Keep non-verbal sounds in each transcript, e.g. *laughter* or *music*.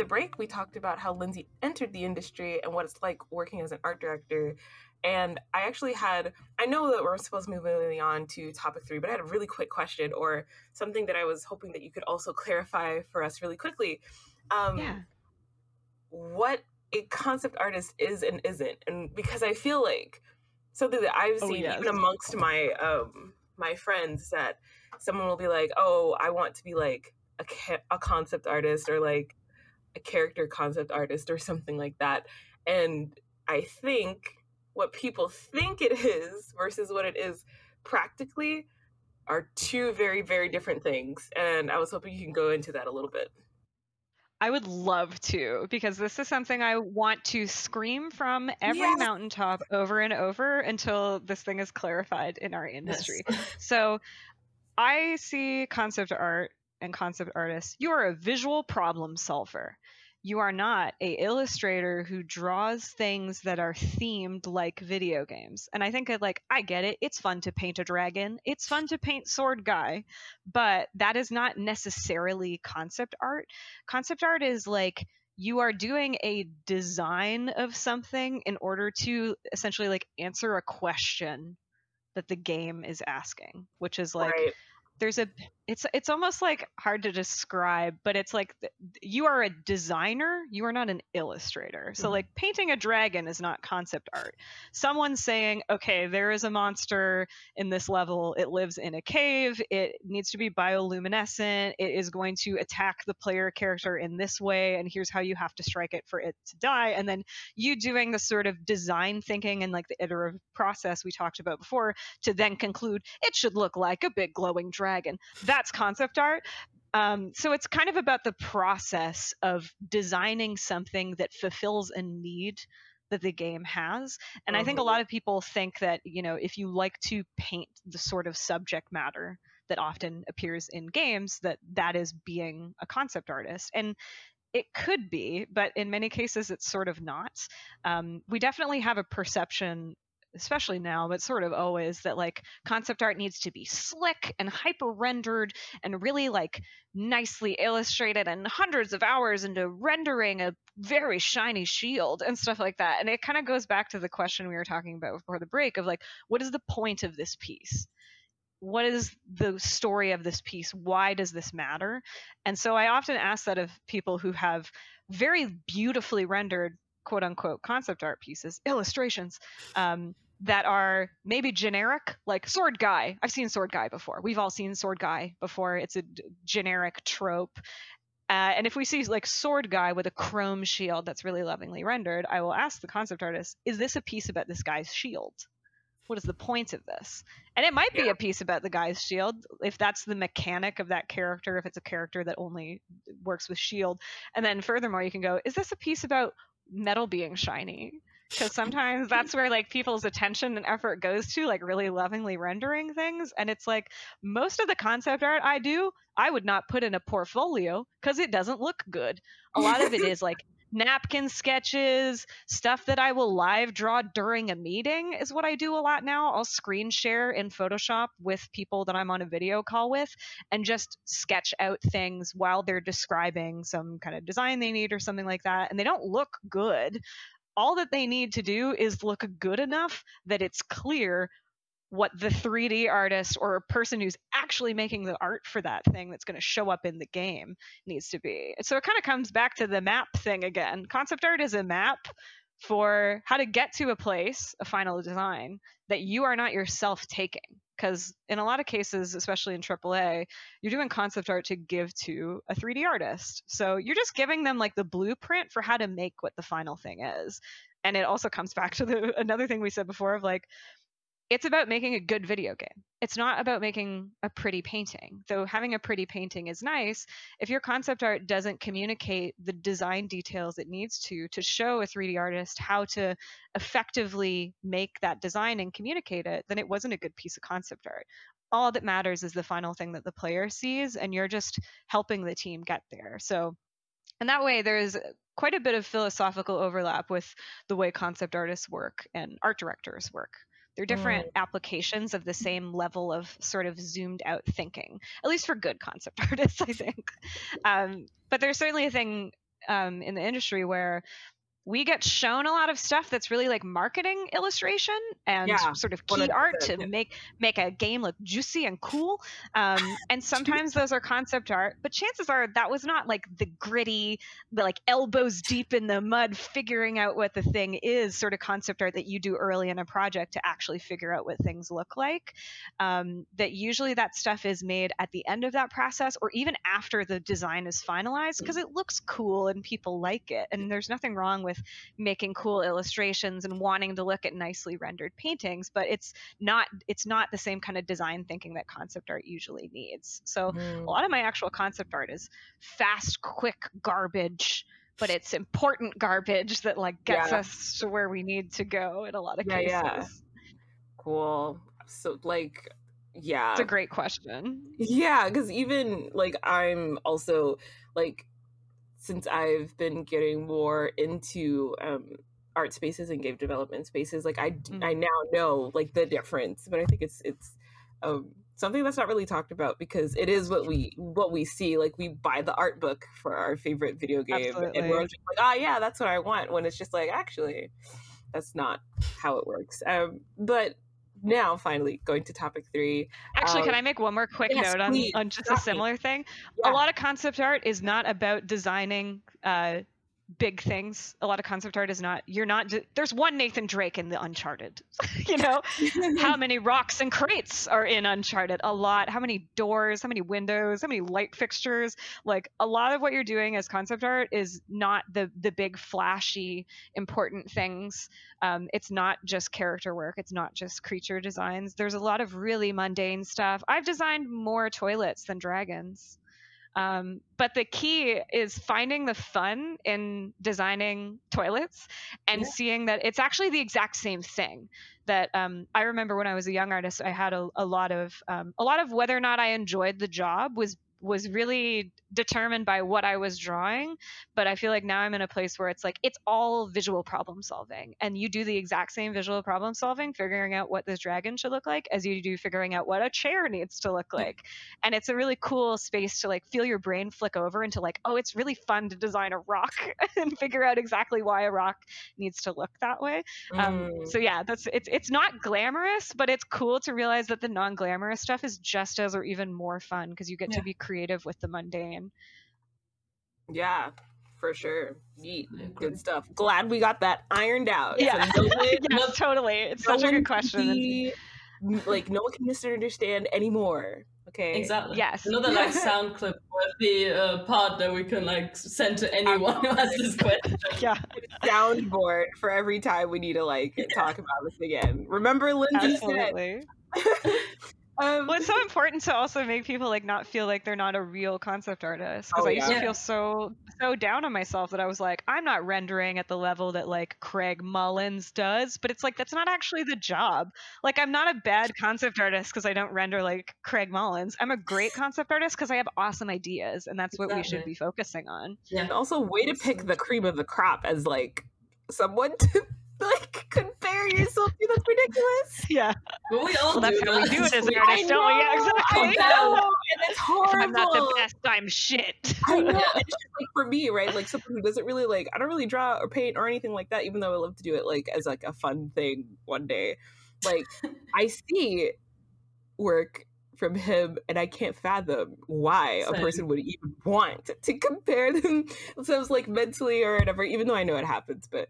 the break, we talked about how Lindsay entered the industry and what it's like working as an art director. And I actually had, I know that we're supposed to move really on to topic three, but I had a really quick question or something that I was hoping that you could also clarify for us really quickly. Um, yeah. What a concept artist is and isn't. And because I feel like something that I've Oh, seen yes. even amongst my um my friends that someone will be like, "Oh, I want to be like a ca- a concept artist or like a character concept artist or something like that." And I think what people think it is versus what it is practically are two very very different things. And I was hoping you can go into that a little bit. I would love to because this is something I want to scream from every Yes. mountaintop over and over until this thing is clarified in our industry. So I see concept art and concept artists. You are a visual problem solver. You are not a illustrator who draws things that are themed like video games. And I think that like I get it. It's fun to paint a dragon. It's fun to paint sword guy, but that is not necessarily concept art. Concept art is like you are doing a design of something in order to essentially like answer a question that the game is asking, which is like right. there's a it's it's almost like hard to describe but it's like th- you are a designer you are not an illustrator. So Mhm. like painting a dragon is not concept art. Someone saying okay there is a monster in this level. It lives in a cave. It needs to be bioluminescent. It is going to attack the player character in this way and here's how you have to strike it for it to die. And then you doing the sort of design thinking and like the iterative process we talked about before to then conclude it should look like a big glowing dragon. That's concept art. Um, so it's kind of about the process of designing something that fulfills a need that the game has. And I think a Mhm. lot of people think that, you know, if you like to paint the sort of subject matter that often appears in games, that that is being a concept artist. And it could be, but in many cases, it's sort of not. Um, we definitely have a perception especially now, but sort of always, that like concept art needs to be slick and hyper rendered and really like nicely illustrated and hundreds of hours into rendering a very shiny shield and stuff like that. And it kind of goes back to the question we were talking about before the break of like, what is the point of this piece? What is the story of this piece? Why does this matter? And so I often ask that of people who have very beautifully rendered quote unquote concept art pieces, illustrations, um, that are maybe generic, like Sword Guy. I've seen Sword Guy before. We've all seen Sword Guy before. It's a d- generic trope. Uh, and if we see like Sword Guy with a chrome shield that's really lovingly rendered, I will ask the concept artist, is this a piece about this guy's shield? What is the point of this? And it might be Yeah. a piece about the guy's shield if that's the mechanic of that character, if it's a character that only works with shield. And then furthermore, you can go, is this a piece about metal being shiny? Because sometimes that's where like people's attention and effort goes to, like really lovingly rendering things. And it's like most of the concept art I do, I would not put in a portfolio because it doesn't look good. A lot of it is like napkin sketches, stuff that I will live draw during a meeting is what I do a lot now. I'll screen share in Photoshop with people that I'm on a video call with and just sketch out things while they're describing some kind of design they need or something like that. And they don't look good. All that they need to do is look good enough that it's clear what the 3D artist or a person who's actually making the art for that thing that's going to show up in the game needs to be. So it kind of comes back to the map thing again. Concept art is a map for how to get to a place, a final design that you are not yourself taking. Because in a lot of cases, especially in AAA, you're doing concept art to give to a 3D artist. So you're just giving them like the blueprint for how to make what the final thing is. And it also comes back to the another thing we said before of like it's about making a good video game. It's not about making a pretty painting. Though having a pretty painting is nice, if your concept art doesn't communicate the design details it needs to to show a 3D artist how to effectively make that design and communicate it, then it wasn't a good piece of concept art. All that matters is the final thing that the player sees and you're just helping the team get there. So in that way there's quite a bit of philosophical overlap with the way concept artists work and art directors work. They're different applications of the same level of sort of zoomed out thinking, at least for good concept *laughs* artists, I think. Um, but there's certainly a thing um, in the industry where we get shown a lot of stuff that's really like marketing illustration and Yeah, sort of key 100%, art to yeah. make make a game look juicy and cool. Um, *laughs* and sometimes those are concept art, but chances are that was not like the gritty, the like elbows deep in the mud, figuring out what the thing is, sort of concept art that you do early in a project to actually figure out what things look like. Um, that usually that stuff is made at the end of that process or even after the design is finalized because it looks cool and people like it. And there's nothing wrong with making cool illustrations and wanting to look at nicely rendered paintings, but it's not it's not the same kind of design thinking that concept art usually needs. So Mm. a lot of my actual concept art is fast, quick garbage, but it's important garbage that like gets Yeah. us to where we need to go in a lot of Yeah, cases. yeah. Cool. So like yeah. It's a great question. Yeah, because even like I'm also like since I've been getting more into um art spaces and game development spaces, like I Mhm. I now know like the difference, but I think it's it's um something that's not really talked about because it is what we what we see. Like we buy the art book for our favorite video game, and we're just like, oh yeah, that's what I want. When it's just like actually, that's not how it works. Um, but now finally going to topic three. Actually, Um, can I make one more quick yes, note on, please. on just a similar thing? Yeah. A lot of concept art is not about designing uh, big things. A lot of concept art is not. You're not. There's one Nathan Drake in the Uncharted. *laughs* you know, how many rocks and crates are in Uncharted? A lot. How many doors? How many windows? How many light fixtures? Like a lot of what you're doing as concept art is not the the big flashy important things. Um, it's not just character work. It's not just creature designs. There's a lot of really mundane stuff. I've designed more toilets than dragons. Um, but the key is finding the fun in designing toilets and Yeah. seeing that it's actually the exact same thing. That um, I remember when I was a young artist, I had a, a lot of um, a lot of whether or not I enjoyed the job was was really determined by what I was drawing. But I feel like now I'm in a place where it's like it's all visual problem solving, and you do the exact same visual problem solving, figuring out what this dragon should look like, as you do figuring out what a chair needs to look like and it's a really cool space to like feel your brain flick over into like oh it's really fun to design a rock *laughs* and figure out exactly why a rock needs to look that way um, Mm. so yeah that's it's it's not glamorous but it's cool to realize that the non-glamorous stuff is just as or even more fun because you get Yeah. to be creative with the mundane Yeah, for sure. Yeet. Good stuff. Glad we got that ironed out. Yeah. So no *laughs* one, yes totally it's no such a good question be- like no one can misunderstand anymore. Okay. Exactly. yes Another like *laughs* sound clip worthy uh, part that we can like send to anyone who has this *laughs* question. yeah Soundboard for every time we need to like talk about this again. Remember Lindsay said. Absolutely Um, Well, it's so important to also make people like not feel like they're not a real concept artist. Because Oh, I used yeah. to feel so so down on myself that I was like, I'm not rendering at the level that like Craig Mullins does. But it's like that's not actually the job. Like I'm not a bad concept artist because I don't render like Craig Mullins. I'm a great concept artist because I have awesome ideas, and that's what we should be focusing on. Yeah. and also way to pick the cream of the crop as like someone *laughs* to like compare yourself to. That's ridiculous. *laughs* Yeah, But we all well, that's do how we do it as an artist, don't we? Yeah, exactly. I exactly. know, and it's horrible. If I'm not the best, I'm shit. I know. *laughs* It's just like for me, right? Like someone who doesn't really like I don't really draw or paint or anything like that, even though I love to do it like as like a fun thing one day. Like *laughs* I see work from him and I can't fathom why a person would even want to compare them themselves like mentally or whatever, even though I know it happens, but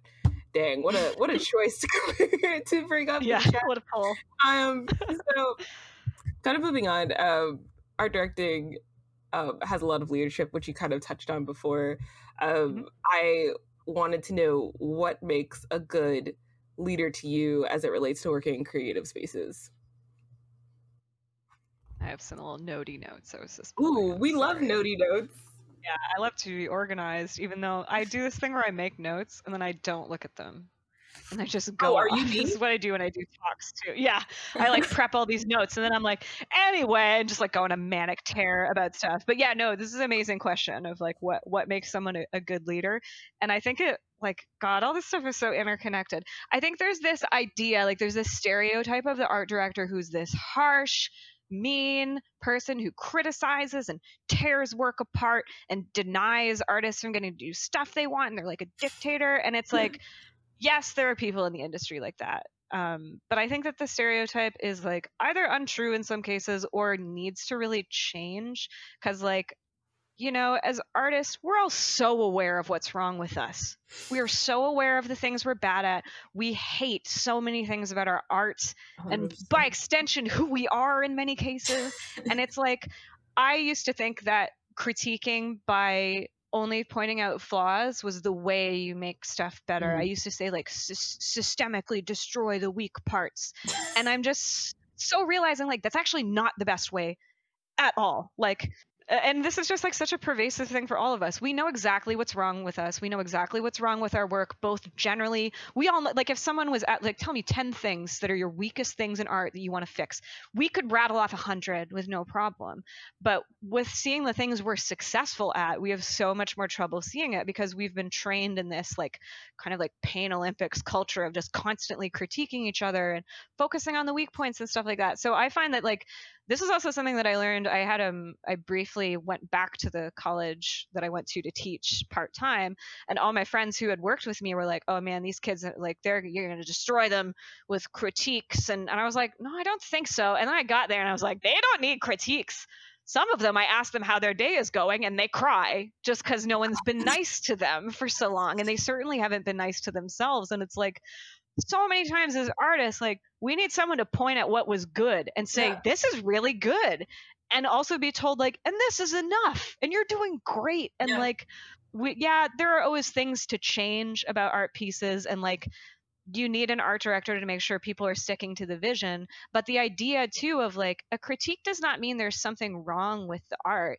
dang, what a what a *laughs* choice to *laughs* to bring up. yeah, chat. what a poll. Um, *laughs* so kind of moving on, um, art directing um, has a lot of leadership, which you kind of touched on before. Um, Mhm. I wanted to know what makes a good leader to you as it relates to working in creative spaces. I have some little notey notes. I was just. Ooh, we love notey notes. Yeah, I love to be organized, even though I do this thing where I make notes and then I don't look at them. And I just go. Oh, are off. *laughs* you me? This is what I do when I do talks too. Yeah, I like *laughs* prep all these notes and then I'm like, anyway, and just like go on a manic tear about stuff. But yeah, no, this is an amazing question of like what what makes someone a, a good leader, and I think it like God, all this stuff is so interconnected. I think there's this idea, like there's this stereotype of the art director who's this harsh, mean person who criticizes and tears work apart and denies artists from getting to do stuff they want and they're like a dictator and it's like yes there are people in the industry like that um, but i think that the stereotype is like either untrue in some cases or needs to really change because like you know, as artists, we're all so aware of what's wrong with us. We are so aware of the things we're bad at. We hate so many things about our art 100%. and by extension, *laughs* who we are in many cases. and it's like, I used to think that critiquing by only pointing out flaws was the way you make stuff better. Mm. I used to say, like, systemically destroy the weak parts. and I'm just so realizing, like, that's actually not the best way at all. Like, and this is just like such a pervasive thing for all of us. We know exactly what's wrong with us. We know exactly what's wrong with our work, both generally. We all like if someone was at like tell me 10 things that are your weakest things in art that you want to fix. We could rattle off a 100 with no problem. But with seeing the things we're successful at, we have so much more trouble seeing it because we've been trained in this like kind of like pain Olympics culture of just constantly critiquing each other and focusing on the weak points and stuff like that. So I find that like this is also something that I learned. I had um I briefly went back to the college that I went to to teach part time, and all my friends who had worked with me were like, "Oh man, these kids like they're you're gonna destroy them with critiques," and and I was like, "No, I don't think so." And then I got there and I was like, "They don't need critiques." Some of them, I ask them how their day is going, and they cry just because no one's been nice to them for so long, and they certainly haven't been nice to themselves. And it's like, so many times as artists, like we need someone to point at what was good and say, yeah. this is really good. And also be told, like, and this is enough, and you're doing great. And yeah. like, we, yeah, there are always things to change about art pieces, and like, you need an art director to make sure people are sticking to the vision. But the idea, too, of like, a critique does not mean there's something wrong with the art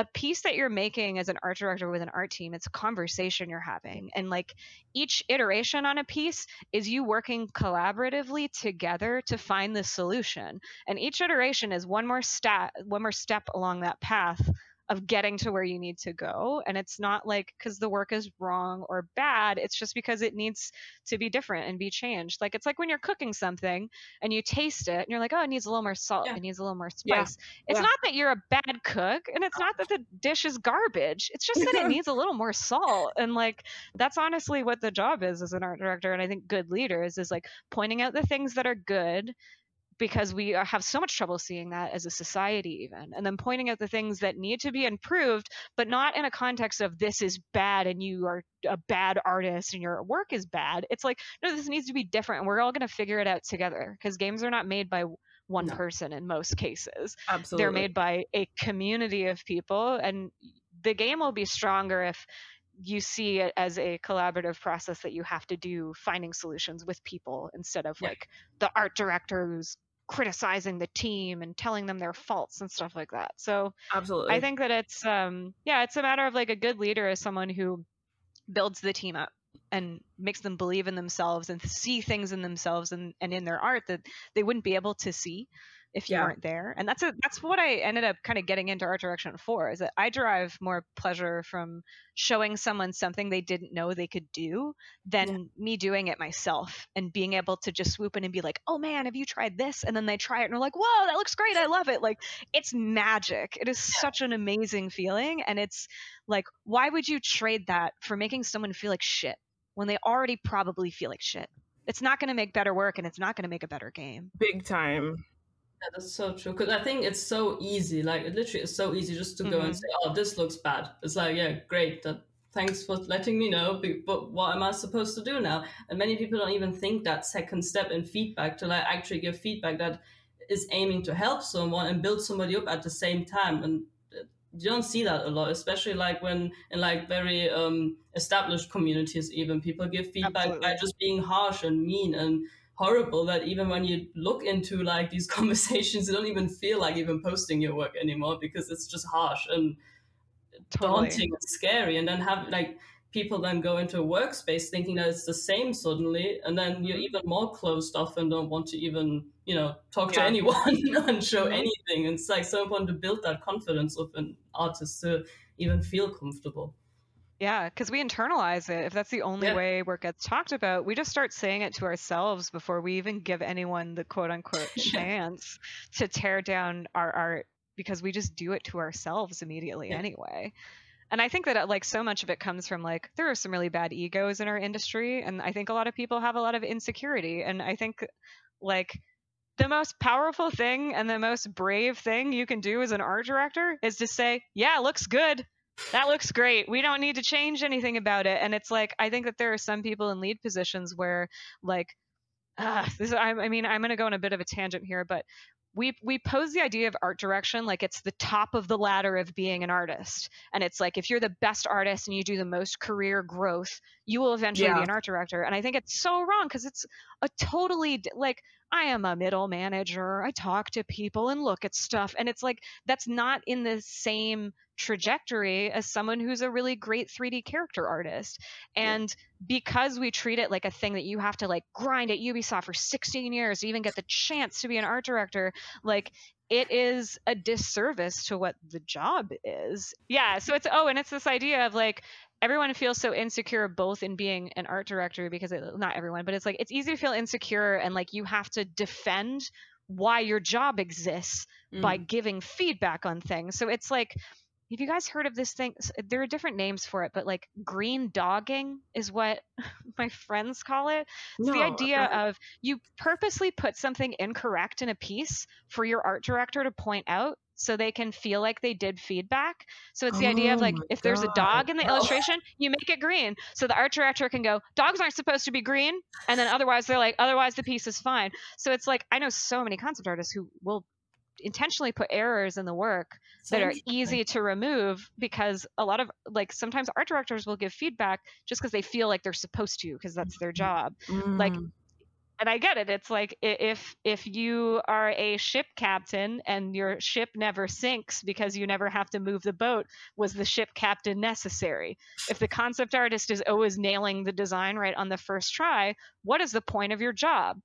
a piece that you're making as an art director with an art team it's a conversation you're having. And like each iteration on a piece is you working collaboratively together to find the solution. And each iteration is one more stat one more step along that path of getting to where you need to go. And it's not like because the work is wrong or bad, it's just because it needs to be different and be changed. Like it's like when you're cooking something and you taste it and you're like, oh, it needs a little more salt, yeah. it needs a little more spice. Yeah. It's yeah. not that you're a bad cook and it's not that the dish is garbage. It's just that it *laughs* needs a little more salt. And like that's honestly what the job is as an art director. And I think good leaders is like pointing out the things that are good because we uh, have so much trouble seeing that as a society even and then pointing out the things that need to be improved but not in a context of this is bad and you are a bad artist and your work is bad it's like no this needs to be different and we're all going to figure it out together because games are not made by one no. person in most cases absolutely they're made by a community of people and the game will be stronger if you see it as a collaborative process that you have to do finding solutions with people instead of yeah. like the art director who's criticizing the team and telling them their faults and stuff like that. So absolutely, I think that it's um yeah, it's a matter of like a good leader is someone who builds the team up and makes them believe in themselves and see things in themselves and, and in their art that they wouldn't be able to see if you yeah. weren't there. And that's a that's what I ended up kind of getting into art direction for is that I derive more pleasure from showing someone something they didn't know they could do than yeah. me doing it myself and being able to just swoop in and be like, "Oh man, have you tried this?" and then they try it and they're like, "Whoa, that looks great. I love it." Like it's magic. It is yeah. such an amazing feeling and it's like why would you trade that for making someone feel like shit when they already probably feel like shit? It's not going to make better work and it's not going to make a better game. Big time. Yeah, that's so true. Because I think it's so easy. Like it literally is so easy just to mm-hmm. go and mm-hmm. say, "Oh, this looks bad." It's like, yeah, great. That, thanks for letting me know. But what am I supposed to do now? And many people don't even think that second step in feedback to like actually give feedback that is aiming to help someone and build somebody up at the same time. And uh, you don't see that a lot, especially like when in like very um, established communities, even people give feedback Absolutely. by just being harsh and mean and horrible that even when you look into like these *laughs* conversations, you don't even feel like even posting your work anymore because it's just harsh and totally. daunting and scary. And then have like people then go into a workspace thinking that it's the same suddenly, and then you're mm-hmm. even more closed off and don't want to even you know talk yeah. to anyone *laughs* and show mm-hmm. anything. And it's like so important to build that confidence of an artist to even feel comfortable. Yeah, because we internalize it. If that's the only Yeah. way work gets talked about, we just start saying it to ourselves before we even give anyone the quote unquote *laughs* chance to tear down our art because we just do it to ourselves immediately Yeah. anyway. And I think that uh, like so much of it comes from like there are some really bad egos in our industry and I think a lot of people have a lot of insecurity and I think like the most powerful thing and the most brave thing you can do as an art director is to say, "Yeah, looks good." That looks great. We don't need to change anything about it. And it's like I think that there are some people in lead positions where like uh, this I, I mean I'm going to go on a bit of a tangent here, but we we pose the idea of art direction like it's the top of the ladder of being an artist. And it's like if you're the best artist and you do the most career growth, you will eventually Yeah. be an art director. And I think it's so wrong because it's a totally like I am a middle manager. I talk to people and look at stuff and it's like that's not in the same trajectory as someone who's a really great 3D character artist. Yeah. And because we treat it like a thing that you have to like grind at Ubisoft for 16 years to even get the chance to be an art director, like it is a disservice to what the job is. Yeah, so it's oh, and it's this idea of like everyone feels so insecure both in being an art director because it, not everyone, but it's like it's easy to feel insecure and like you have to defend why your job exists by Mm. giving feedback on things. So it's like, have you guys heard of this thing? There are different names for it, but like green dogging is what *laughs* my friends call it. It's the idea of you purposely put something incorrect in a piece for your art director to point out so they can feel like they did feedback. So it's the idea of Oh like if there's a dog in the Oh. *laughs* illustration, you make it green. So the art director can go, dogs aren't supposed to be green. And then otherwise they're like, otherwise the piece is fine. So it's like I know so many concept artists who will intentionally put errors in the work that are easy to remove because a lot of like sometimes art directors will give feedback just because they feel like they're supposed to because that's their job like Mm. And i get it it's like if if you are a ship captain and your ship never sinks because you never have to move the boat was the ship captain necessary? If the concept artist is always nailing the design right on the first try what is the point of your job?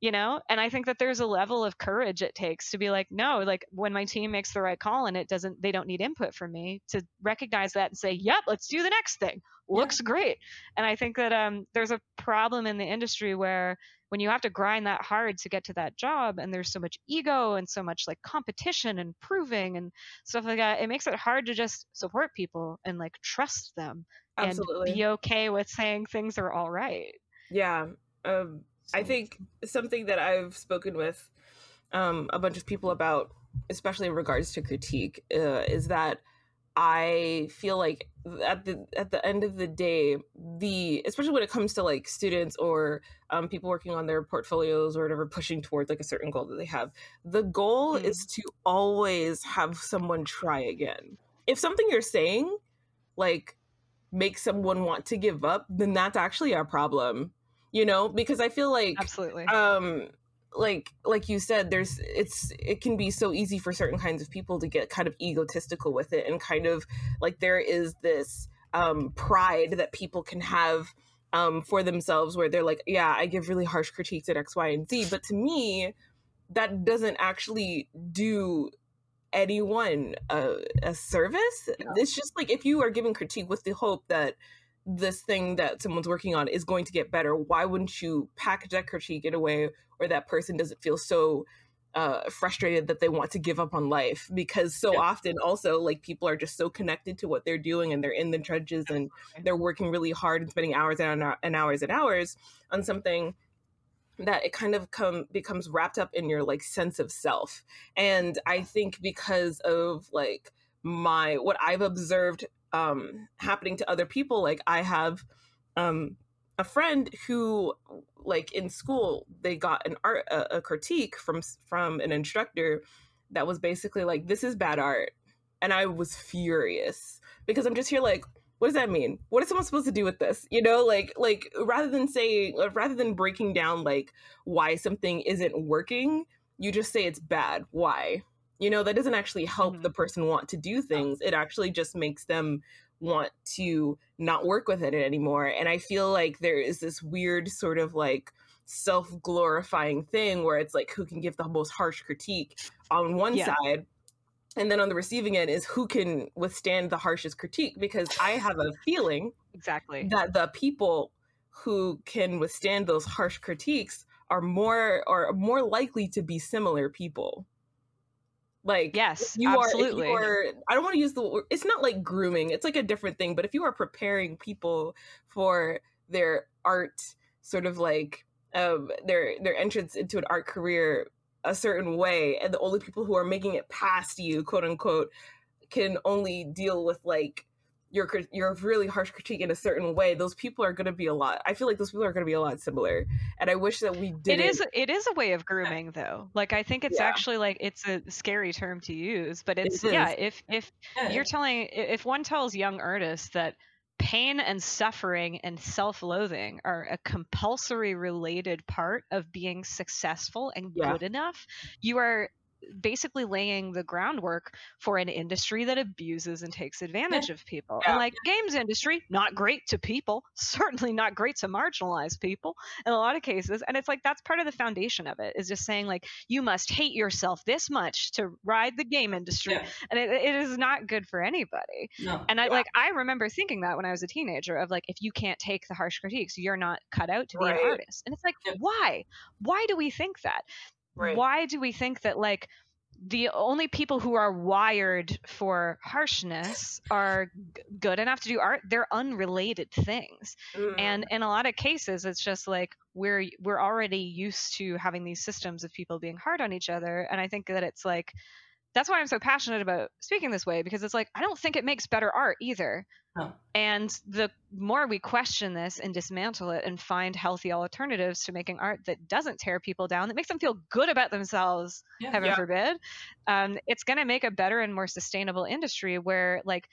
You know and i think that there's a level of courage it takes to be like no like when my team makes the right call and it doesn't they don't need input from me to recognize that and say yep let's do the next thing. Looks great. And i think that um there's a problem in the industry where when you have to grind that hard to get to that job and there's so much ego and so much like competition and proving and stuff like that it makes it hard to just support people and like trust them absolutely. and be okay with saying things are all right yeah. Um, I think something that I've spoken with um, a bunch of people about, especially in regards to critique, uh, is that I feel like at the at the end of the day, the especially when it comes to like students or um, people working on their portfolios or whatever, pushing towards like a certain goal that they have, the goal Mhm. is to always have someone try again. If something you're saying, like, makes someone want to give up, then that's actually our problem you know because i feel like absolutely um like like you said there's it's it can be so easy for certain kinds of people to get kind of egotistical with it and kind of like there is this um pride that people can have um for themselves where they're like yeah i give really harsh critiques at x y and z but to me that doesn't actually do anyone a, a service Yeah. it's just like if you are giving critique with the hope that this thing that someone's working on is going to get better why wouldn't you package that critique in a way where that person doesn't feel so uh, frustrated that they want to give up on life? Because so Yeah. often also like people are just so connected to what they're doing and they're in the trenches and they're working really hard and spending hours and, and hours and hours on something that it kind of come becomes wrapped up in your like sense of self. And i think because of like my what i've observed um happening to other people like i have um a friend who like in school they got an art a, a critique from from an instructor that was basically like this is bad art. And i was furious because i'm just here like what does that mean? What is someone supposed to do with this? You know like like rather than saying rather than breaking down like why something isn't working you just say it's bad. Why you know that doesn't actually help Mhm. the person want to do things it actually just makes them want to not work with it anymore and i feel like there is this weird sort of like self-glorifying thing where it's like who can give the most harsh critique on one Yeah. side and then on the receiving end is who can withstand the harshest critique because i have a feeling exactly that the people who can withstand those harsh critiques are more are more likely to be similar people like yes you absolutely are, you are i don't want to use the word it's not like grooming it's like a different thing but if you are preparing people for their art sort of like um, their their entrance into an art career a certain way and the only people who are making it past you quote unquote can only deal with like your your really harsh critique in a certain way those people are going to be a lot i feel like those people are going to be a lot similar and i wish that we did it is it is a way of grooming though like i think it's Yeah. actually like it's a scary term to use but it's It yeah if if Yeah. you're telling if one tells young artists that pain and suffering and self-loathing are a compulsory related part of being successful and Yeah. good enough you are basically laying the groundwork for an industry that abuses and takes advantage of people Yeah. and like games industry not great to people *laughs* certainly not great to marginalized people in a lot of cases and it's like that's part of the foundation of it is just saying like you must hate yourself this much to ride the game industry Yeah. and it, it is not good for anybody No. and I Yeah. like I remember thinking that when I was a teenager of like if you can't take the harsh critiques, you're not cut out to be Right. an artist. And it's like why? Why do we think that? Right Why do we think that like the only people who are wired for harshness are g- good enough to do art? They're unrelated things. Mm. And in a lot of cases it's just like we're we're already used to having these systems of people being hard on each other and I think that it's like that's why I'm so passionate about speaking this way because it's like I don't think it makes better art either. No. And the more we question this and dismantle it and find healthy alternatives to making art that doesn't tear people down, that makes them feel good about themselves, Yeah. heaven Yeah. forbid, um, it's going to make a better and more sustainable industry where, like,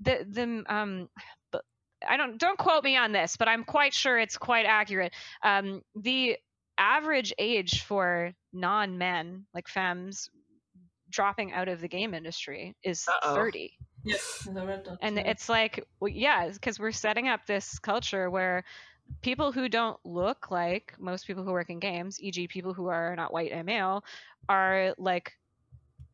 the the um, I don't don't quote me on this, but I'm quite sure it's quite accurate. Um, the average age for non-men, like femmes, dropping out of the game industry is Uh-oh. 30 Yeah, I read that. and it's like well, yeah because we're setting up this culture where people who don't look like most people who work in games e.g people who are not white and male are like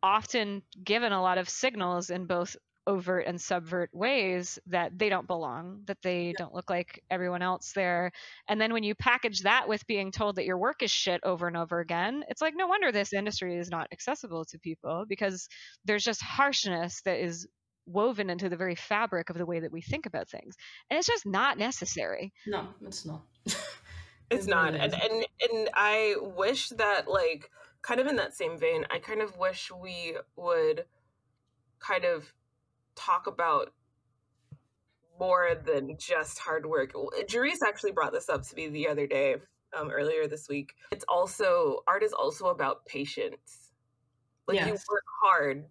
often given a lot of signals in both overt and subvert ways that they don't belong that they don't look like everyone else there. And then when you package that with being told that your work is shit over and over again it's like no wonder this industry is not accessible to people because there's just harshness that is woven into the very fabric of the way that we think about things. And it's just not necessary. No, it's not. *laughs* it's It not. really and, isn't. and and i wish that like kind of in that same vein i kind of wish we would kind of talk about more than just hard work. Jerice actually brought this up to me the other day um, earlier this week. It's also art is also about patience. Like you work hard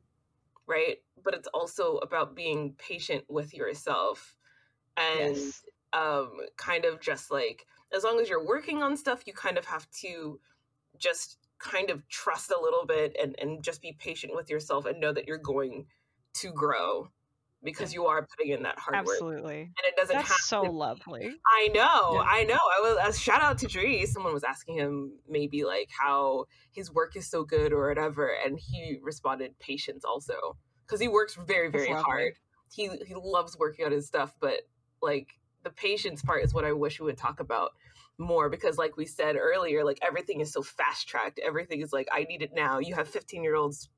right? But it's also about being patient with yourself and yes. um kind of just like as long as you're working on stuff you kind of have to just kind of trust a little bit and and just be patient with yourself and know that you're going to grow because you are putting in that hard work absolutely and it doesn't have that's so to lovely I know, Yeah. I know. I was a uh, shout out to Dre. Someone was asking him maybe like how his work is so good or whatever, and he responded patience also because he works very very hard. He he loves working on his stuff, but like the patience part is what I wish we would talk about more because like we said earlier, like everything is so fast tracked. Everything is like I need it now. You have 15 year olds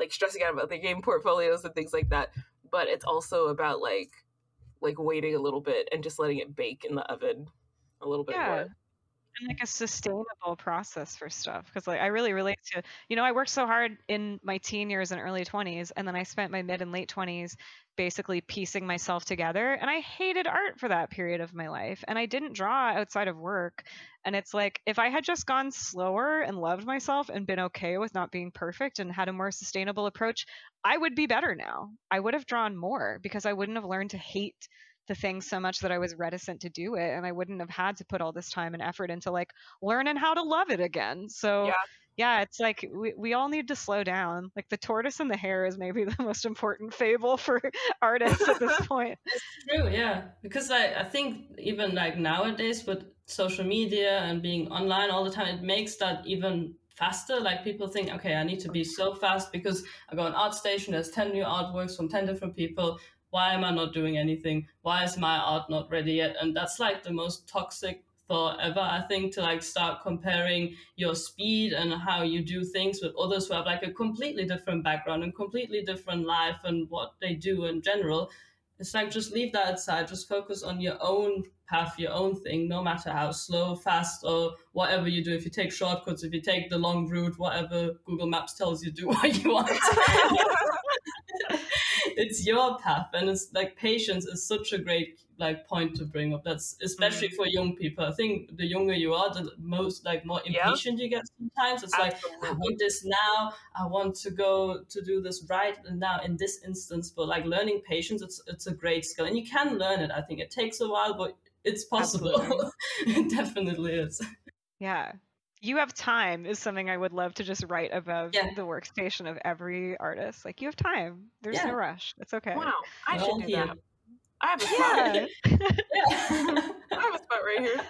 like stressing out about their game portfolios and things like that, but it's also about like like waiting a little bit and just letting it bake in the oven a little bit yeah more. And like a sustainable process for stuff because like i really relate to you know i worked so hard in my teen years and early 20s and then i spent my mid and late 20s basically piecing myself together and i hated art for that period of my life and i didn't draw outside of work and it's like if i had just gone slower and loved myself and been okay with not being perfect and had a more sustainable approach i would be better now. I would have drawn more because i wouldn't have learned to hate the thing so much that I was reticent to do it and I wouldn't have had to put all this time and effort into like learning how to love it again. So Yeah. yeah, it's like we, we all need to slow down. Like the tortoise and the hare is maybe *laughs* the most important fable for *laughs* artists at this *laughs* point. It's true, yeah. Because I, I think even like nowadays with social media and being online all the time, it makes that even faster. Like people think, okay, I need to be so fast because I go on ArtStation, there's 10 new artworks from 10 different people. Why am I not doing anything? Why is my art not ready yet? And that's like the most toxic thought ever, I think, to like start comparing your speed and how you do things with others who have like a completely different background and completely different life and what they do in general it's like just leave that aside. Just focus on your own path, your own thing, no matter how slow, fast, or whatever you do. If you take shortcuts, if you take the long route, whatever Google Maps tells you, do *laughs* what you want. *laughs* it's your path, and it's like patience is such a great like point to bring up. That's especially mm-hmm. for young people. I think the younger you are, the most like more impatient you get sometimes. It's Absolutely. like I want this now. I want to go to do this right now in this instance. But like learning patience, it's it's a great skill, and you can learn it. I think it takes a while, but it's possible. *laughs* it definitely is. Yeah. You have time is something I would love to just write above yeah. the workstation of every artist. Like you have time. There's yeah. no rush. It's okay. Wow. I should do that. I have a spot. Yeah. I have a spot right here.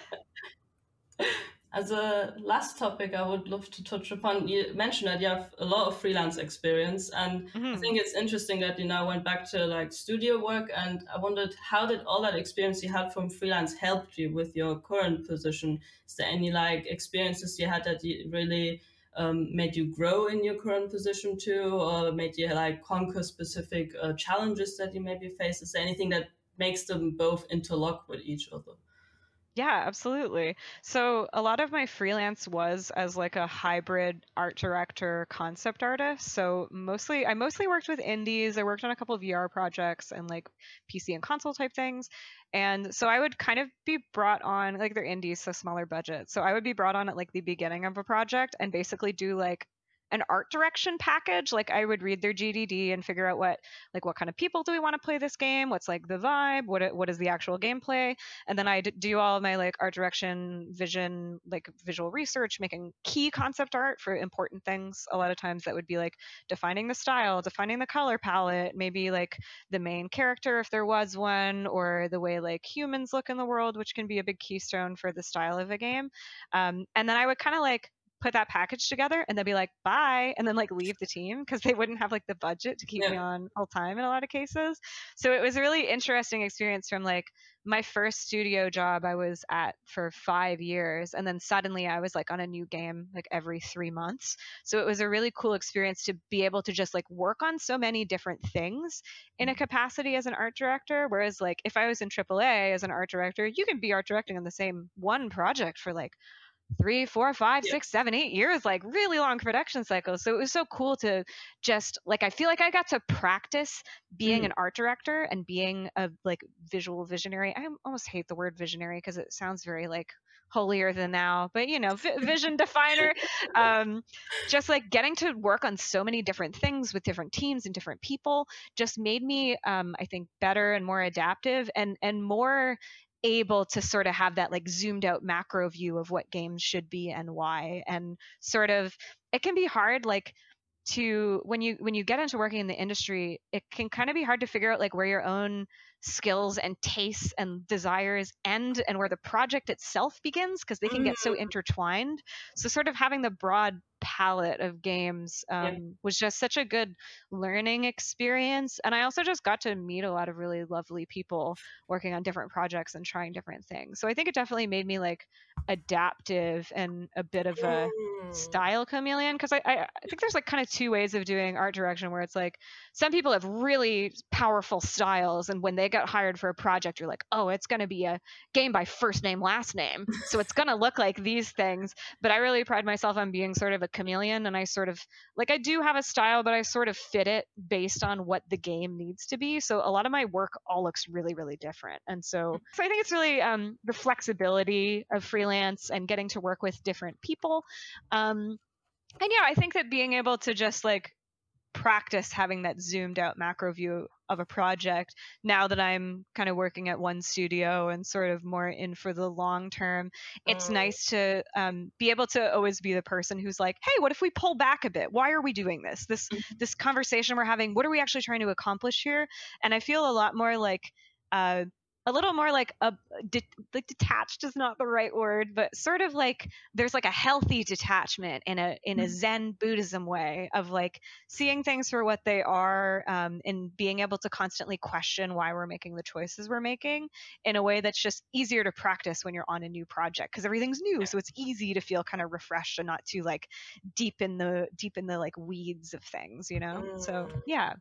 *laughs* *laughs* *laughs* As a last topic, I would love to touch upon. You mentioned that you have a lot of freelance experience, and mm-hmm. I think it's interesting that you now went back to like studio work. And I wondered how did all that experience you had from freelance helped you with your current position? Is there any like experiences you had that you really um, made you grow in your current position too, or made you like conquer specific uh, challenges that you maybe face? Is there anything that makes them both interlock with each other. Yeah, absolutely. So a lot of my freelance was as like a hybrid art director concept artist. So mostly I mostly worked with indies. I worked on a couple of VR projects and like PC and console type things. And so I would kind of be brought on like they're indies, so smaller budget. So I would be brought on at like the beginning of a project and basically do like an art direction package like i would read their gdd and figure out what like what kind of people do we want to play this game? What's like the vibe? What what is the actual gameplay? And then i do all my like art direction vision like visual research making key concept art for important things. A lot of times that would be like defining the style defining the color palette maybe like the main character if there was one or the way like humans look in the world which can be a big keystone for the style of a game. Um, and then i would kind of like put that package together and they'd be like bye and then like leave the team because they wouldn't have like the budget to keep yeah. me on all time in a lot of cases so it was a really interesting experience from like my first studio job i was at for five years and then suddenly i was like on a new game like every three months so it was a really cool experience to be able to just like work on so many different things in a mm-hmm. capacity as an art director whereas like if i was in aaa as an art director you can be art directing on the same one project for like three, four, five, yeah. six, seven, eight years, like really long production cycles. So it was so cool to just like I feel like I got to practice being mm. an art director and being a like visual visionary. I almost hate the word visionary because it sounds very like holier than thou, but you know, vision definer. *laughs* Um, just like getting to work on so many different things with different teams and different people just made me, um, I think, better and more adaptive and and more able to sort of have that like zoomed out macro view of what games should be and why and sort of it can be hard like to when you when you get into working in the industry it can kind of be hard to figure out like where your own skills and tastes and desires end and where the project itself begins because they can get so mm. intertwined so sort of having the broad palette of games um, yeah. was just such a good learning experience. And I also just got to meet a lot of really lovely people working on different projects and trying different things. So I think it definitely made me like adaptive and a bit of a mm. style chameleon because I, I, I think there's like kind of two ways of doing art direction where it's like some people have really powerful styles and when they get hired for a project you're like oh it's going to be a game by first name last name so it's going to look like these things but i really pride myself on being sort of a chameleon and I sort of like I do have a style, but I sort of fit it based on what the game needs to be. So a lot of my work all looks really, really different. And so, mm. so I think it's really um, the flexibility of freelance and getting to work with different people. Um, and yeah, I think that being able to just like practice having that zoomed out macro view of a project now that I'm kind of working at one studio and sort of more in for the long term. It's mm. nice to um, be able to always be the person who's like, "Hey, what if we pull back a bit? Why are we doing this? This mm-hmm. this conversation we're having. What are we actually trying to accomplish here?" And I feel a lot more like uh, a little more like a de- like detached is not the right word but sort of like there's like a healthy detachment in a in a Mm-hmm. zen buddhism way of like seeing things for what they are um, and being able to constantly question why we're making the choices we're making in a way that's just easier to practice when you're on a new project because everything's new so it's easy to feel kind of refreshed and not too like deep in the deep in the like weeds of things you know so Mm. yeah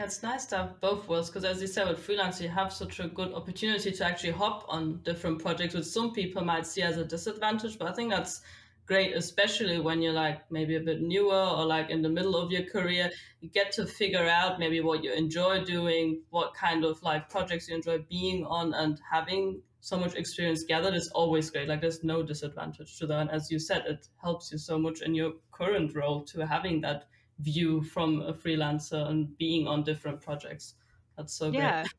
Yeah, it's nice to have both worlds because, as you said, with freelance, you have such a good opportunity to actually hop on different projects, which some people might see as a disadvantage. But I think that's great, especially when you're like maybe a bit newer or like in the middle of your career. You get to figure out maybe what you enjoy doing, what kind of like projects you enjoy being on, and having so much experience gathered is always great. Like, there's no disadvantage to that. And as you said, it helps you so much in your current role to having that view from a freelancer and being on different projects. That's so yeah great.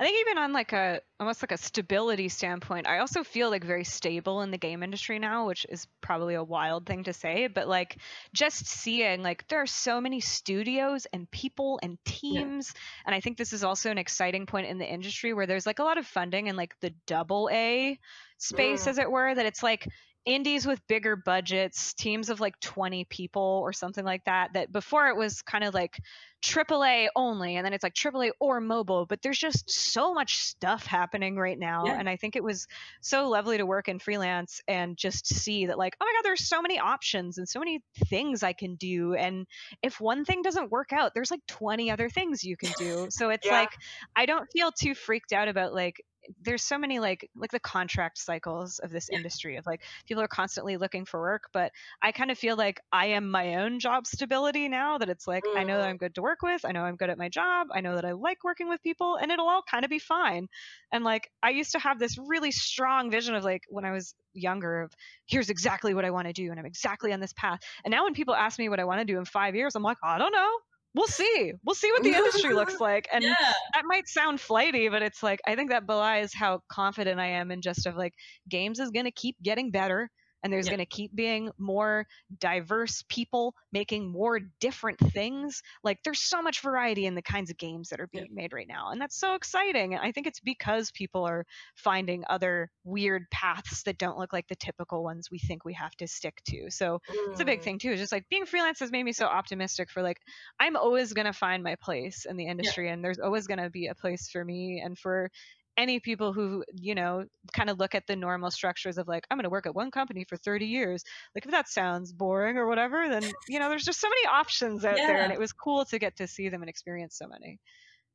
I think even on like a almost like a stability standpoint, I also feel like very stable in the game industry now, which is probably a wild thing to say, but like just seeing like there are so many studios and people and teams, and I think this is also an exciting point in the industry where there's like a lot of funding in like the double A space Mm. as it were that it's like indies with bigger budgets, teams of like 20 people or something like that that before it was kind of like AAA only, and then it's like AAA or mobile. But there's just so much stuff happening right now, Yeah. and I think it was so lovely to work in freelance and just see that like, oh my god, there's so many options and so many things I can do, and if one thing doesn't work out, there's like 20 other things you can do. So it's Yeah. like I don't feel too freaked out about like there's so many like like the contract cycles of this industry of like people are constantly looking for work but i kind of feel like i am my own job stability now that it's like i know that Mm. i'm good to work with i know i'm good at my job i know that i like working with people and it'll all kind of be fine. And like i used to have this really strong vision of like when i was younger of here's exactly what i want to do and i'm exactly on this path. And now when people ask me what i want to do in five years i'm like i don't know we'll see. We'll see what the *laughs* industry looks like and yeah, that might sound flighty, but it's like I think that belies how confident I am in just of like games is gonna keep getting better and there's Yeah. gonna keep being more diverse people making more different things. Like there's so much variety in the kinds of games that are Yeah. being made right now. And that's so exciting. And I think it's because people are finding other weird paths that don't look like the typical ones we think we have to stick to. So it's a big Mm. thing too. It's just like being freelance has made me so optimistic for like I'm always gonna find my place in the industry, and there's always gonna be a place for me and for any people who you know kind of look at the normal structures of like I'm gonna work at one company for 30 years. Like if that sounds boring or whatever, then you know there's just so many options out there, and it was cool to get to see them and experience so many.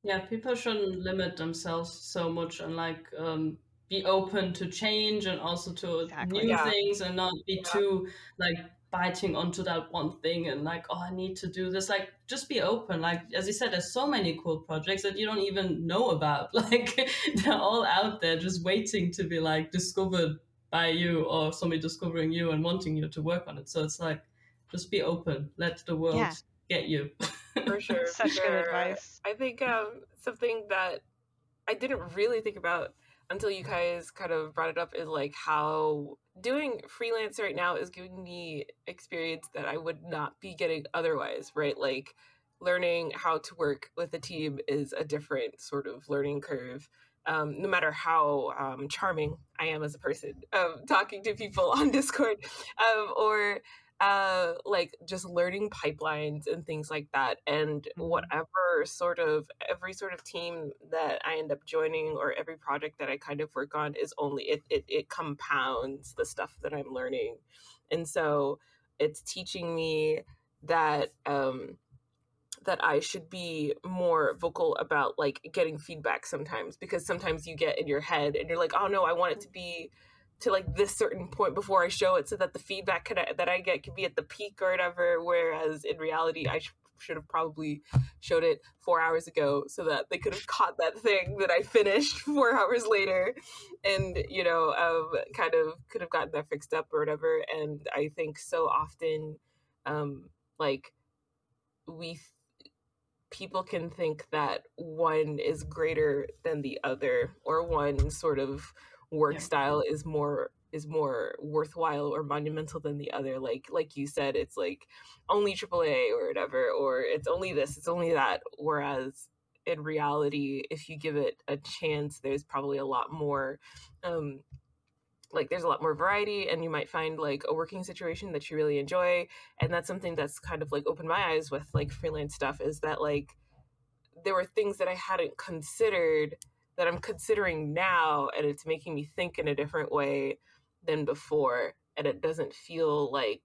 yeah. People shouldn't limit themselves so much and like um, be open to change and also to Exactly. new Yeah. things and not be Yeah. too like biting onto that one thing and like oh I need to do this. Like just be open. Like as you said, there's so many cool projects that you don't even know about. *laughs* Like they're all out there just waiting to be like discovered by you or somebody discovering you and wanting you to work on it. So it's like just be open. Let the world Yeah. get you. *laughs* for sure. for Such good sure. advice. I think um, something that I didn't really think about until you guys kind of brought it up is like how doing freelance right now is giving me experience that I would not be getting otherwise, right? Like learning how to work with a team is a different sort of learning curve. Um, no matter how um, charming I am as a person, um, talking to people *laughs* on Discord, um, or uh like just learning pipelines and things like that and Mhm. whatever sort of every sort of team that i end up joining or every project that i kind of work on is only it it, it compounds the stuff that i'm learning and so it's teaching me that um that I should be more vocal about like getting feedback sometimes because sometimes you get in your head and you're like, oh no, I want it to be to like this certain point before I show it so that the feedback can, that I get can be at the peak or whatever. Whereas in reality, I sh- should have probably showed it four hours ago so that they could have caught that thing that I finished *laughs* four hours later and, you know, um, kind of could have gotten that fixed up or whatever. And I think so often, um, like, we people can think that one is greater than the other or one sort of work Yeah. style is more is more worthwhile or monumental than the other like like you said it's like only AAA or whatever or it's only this it's only that whereas in reality, if you give it a chance, there's probably a lot more um, like there's a lot more variety and you might find like a working situation that you really enjoy and that's something that's kind of like opened my eyes with like freelance stuff is that like there were things that I hadn't considered that I'm considering now and it's making me think in a different way than before and it doesn't feel like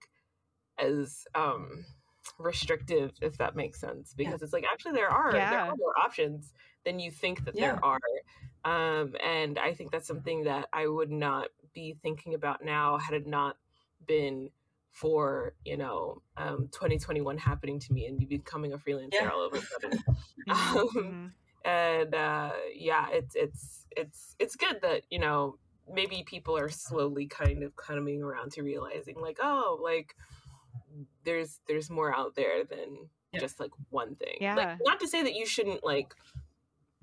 as um restrictive if that makes sense because yeah. it's like actually there are yeah. there are more options than you think that yeah. there are um and i think that's something that i would not be thinking about now had it not been for you know um 2021 happening to me and me becoming a freelancer all of a sudden *laughs* mm-hmm. *laughs* um, mm-hmm. And uh yeah it's it's it's it's good that you know maybe people are slowly kind of coming around to realizing like oh like there's there's more out there than yeah. just like one thing. Yeah. like not to say that you shouldn't like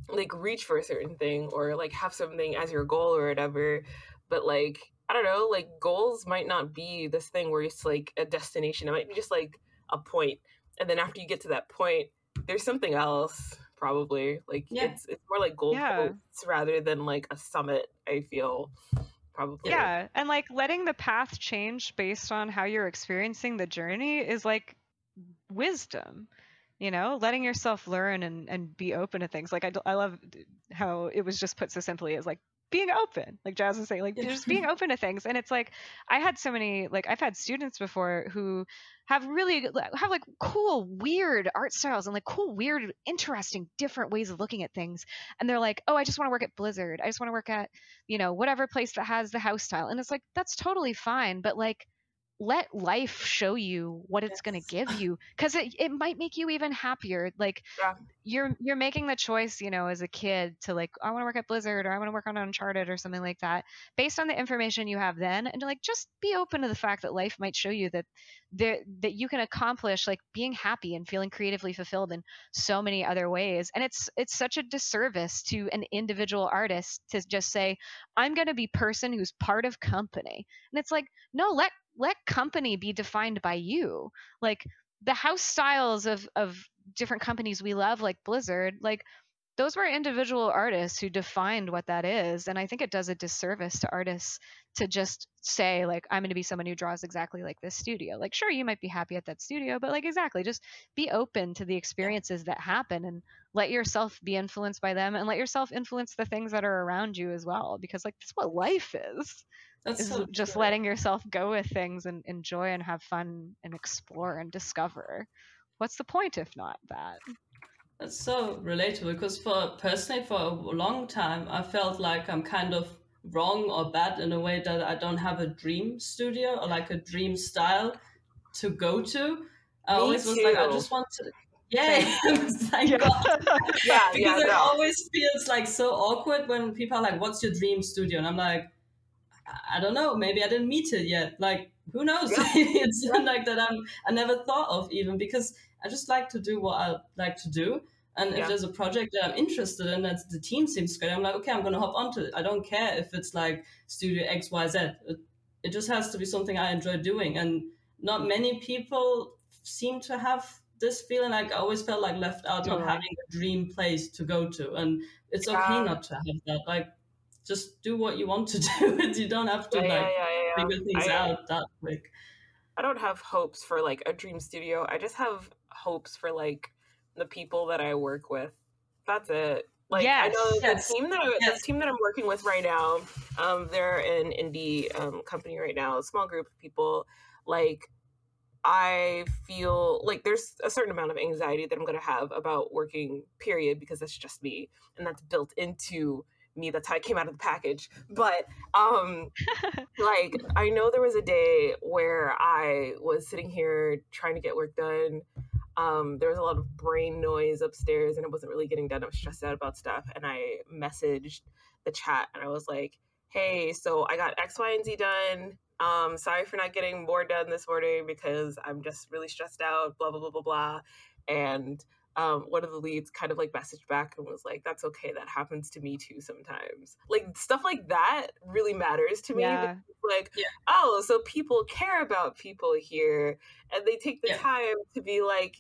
like reach for a certain thing or like have something as your goal or whatever but like i don't know like goals might not be this thing where it's like a destination. It might be just like a point and then after you get to that point there's something else probably like yeah. it's it's more like goal yeah. rather than like a summit i feel probably yeah and like letting the path change based on how you're experiencing the journey is like wisdom you know letting yourself learn and and be open to things like i, I love how it was just put so simply as like being open like jazz was saying like just being *laughs* open to things. And it's like i had so many like i've had students before who have really have like cool weird art styles and like cool weird interesting different ways of looking at things. And they're like oh i just want to work at blizzard. I just want to work at you know whatever place that has the house style. And it's like that's totally fine. But like let life show you what it's yes. going to give you because it, it might make you even happier like yeah. you're you're making the choice you know as a kid to like i want to work at blizzard or i want to work on uncharted or something like that based on the information you have then and like just be open to the fact that life might show you that there that you can accomplish like being happy and feeling creatively fulfilled in so many other ways and it's it's such a disservice to an individual artist to just say i'm going to be person who's part of company and it's like no let let company be defined by you. Like the house styles of of different companies we love like blizzard like those were individual artists who defined what that is and i think it does a disservice to artists to just say like i'm going to be someone who draws exactly like this studio. Like sure you might be happy at that studio but like exactly just be open to the experiences that happen and let yourself be influenced by them and let yourself influence the things that are around you as well because like that's what life is that's so just true. letting yourself go with things and enjoy and have fun and explore and discover. What's the point if not that? That's so relatable because for personally for a long time I felt like I'm kind of wrong or bad in a way that I don't have a dream studio or like a dream style to go to. I Me always too. was like I just want to *laughs* yeah, *laughs* thank yeah. God. *laughs* yeah, because yeah, it no. always feels like so awkward when people are like, "What's your dream studio?" And I'm like, I don't know. Maybe I didn't meet it yet. Like, who knows? Yeah. *laughs* it's yeah. like that. I'm I never thought of even because I just like to do what I like to do. And if there's a project that I'm interested in that the team seems great, I'm like, okay, I'm gonna hop onto it. I don't care if it's like Studio X, Y, Z. It, it just has to be something I enjoy doing. And not many people seem to have this feeling. Like I always felt like left out, not having a dream place to go to. And it's okay not to have that. Like just do what you want to *laughs* do. and you don't have to yeah, like yeah, figure things I, out that quick. I don't have hopes for like a dream studio. I just have hopes for like the people that I work with. That's it. Like yes, I know yes. the team that I, yes. the team that I'm working with right now, um, they're an indie um, company right now, a small group of people. Like I feel like there's a certain amount of anxiety that I'm gonna have about working, period, because that's just me, and that's built into me that's how I came out of the package. But um like *laughs* I know there was a day where I was sitting here trying to get work done. Um, there was a lot of brain noise upstairs and it wasn't really getting done. I was stressed out about stuff and I messaged the chat and I was like, hey, so I got X, Y, and Z done. Um, sorry for not getting more done this morning because I'm just really stressed out, blah, blah, blah, blah, blah. And um, one of the leads kind of like messaged back and was like, "That's okay. That happens to me too sometimes." Like stuff like that really matters to me. Yeah. Like, yeah. oh, so people care about people here, and they take the yeah. time to be like,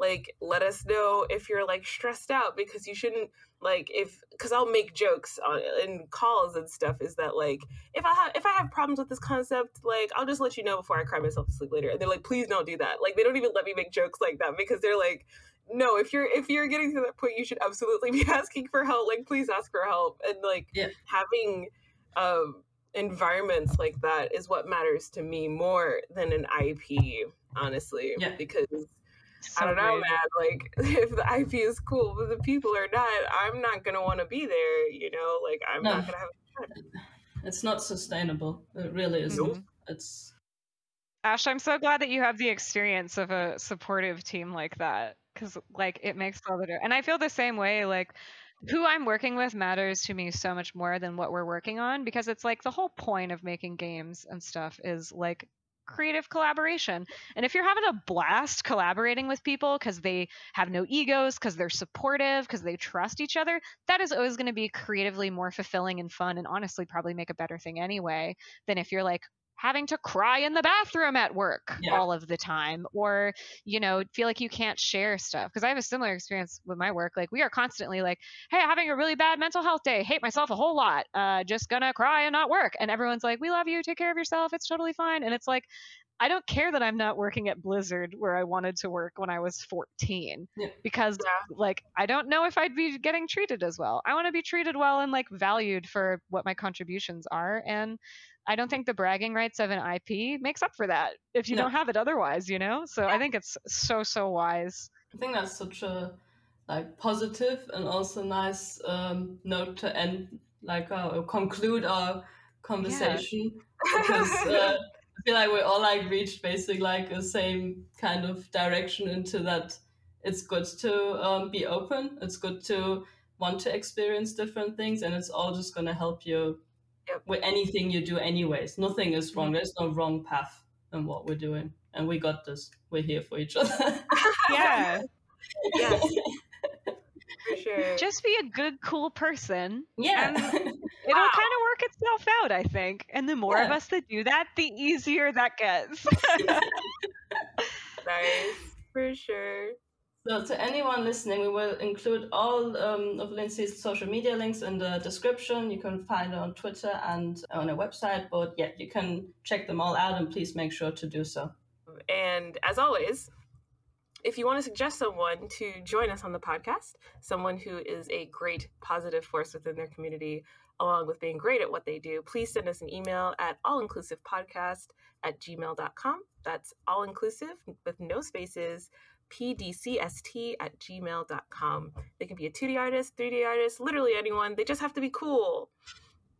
like let us know if you're like stressed out because you shouldn't like if because I'll make jokes on in calls and stuff is that like if I have if I have problems with this concept like I'll just let you know before I cry myself to sleep later and they're like please don't do that like they don't even let me make jokes like that because they're like no if you're if you're getting to that point you should absolutely be *laughs* asking for help like please ask for help and like yeah. having um environments like that is what matters to me more than an IP honestly yeah. because so I don't know, man. Like, *laughs* if the IP is cool, but the people are not, I'm not gonna want to be there. You know, like I'm no. not gonna have. It's not sustainable. It really isn't. Nope. It's. Ash, I'm so glad that you have the experience of a supportive team like that, because like it makes all the difference. And I feel the same way. Like, who I'm working with matters to me so much more than what we're working on because it's like the whole point of making games and stuff is like creative collaboration. And if you're having a blast collaborating with people because they have no egos, because they're supportive, because they trust each other, that is always going to be creatively more fulfilling and fun and honestly probably make a better thing anyway than if you're like, having to cry in the bathroom at work yeah. all of the time or you know feel like you can't share stuff because i have a similar experience with my work like we are constantly like hey having a really bad mental health day hate myself a whole lot uh, just gonna cry and not work and everyone's like we love you take care of yourself it's totally fine and it's like I don't care that I'm not working at Blizzard where I wanted to work when I was 14 yeah. because yeah. like I don't know if I'd be getting treated as well. I want to be treated well and like valued for what my contributions are and I don't think the bragging rights of an IP makes up for that if you no. don't have it otherwise, you know? So yeah. I think it's so so wise. I think that's such a like positive and also nice um, note to end like uh, conclude our conversation *laughs* because uh, *laughs* I feel like we all like reached basically like the same kind of direction into that it's good to um, be open. It's good to want to experience different things, and it's all just going to help you. With anything you do, anyways. Nothing is wrong. Mm-hmm. There's no wrong path in what we're doing, and we got this. We're here for each other. *laughs* yeah. yeah. For sure. Just be a good, cool person. Yeah *laughs* it'll wow. kind of work itself out, I think. And the more yeah. of us that do that, the easier that gets. *laughs* nice, for sure. So, to anyone listening, we will include all um, of Lindsay's social media links in the description. You can find her on Twitter and on her website. But yeah, you can check them all out and please make sure to do so. And as always, if you want to suggest someone to join us on the podcast, someone who is a great positive force within their community, along with being great at what they do, please send us an email at allinclusivepodcast at gmail.com. That's all inclusive with no spaces, pdcst at gmail.com. They can be a 2D artist, 3D artist, literally anyone. They just have to be cool.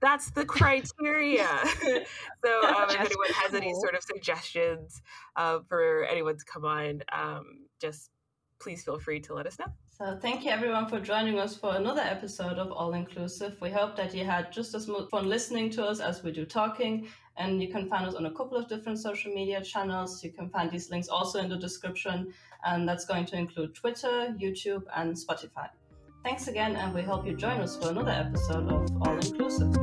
That's the *laughs* criteria. *laughs* so, um, if anyone has any sort of suggestions uh, for anyone to come on, um, just please feel free to let us know. So, thank you everyone for joining us for another episode of All Inclusive. We hope that you had just as much fun listening to us as we do talking. And you can find us on a couple of different social media channels. You can find these links also in the description. And that's going to include Twitter, YouTube, and Spotify. Thanks again, and we hope you join us for another episode of All Inclusive.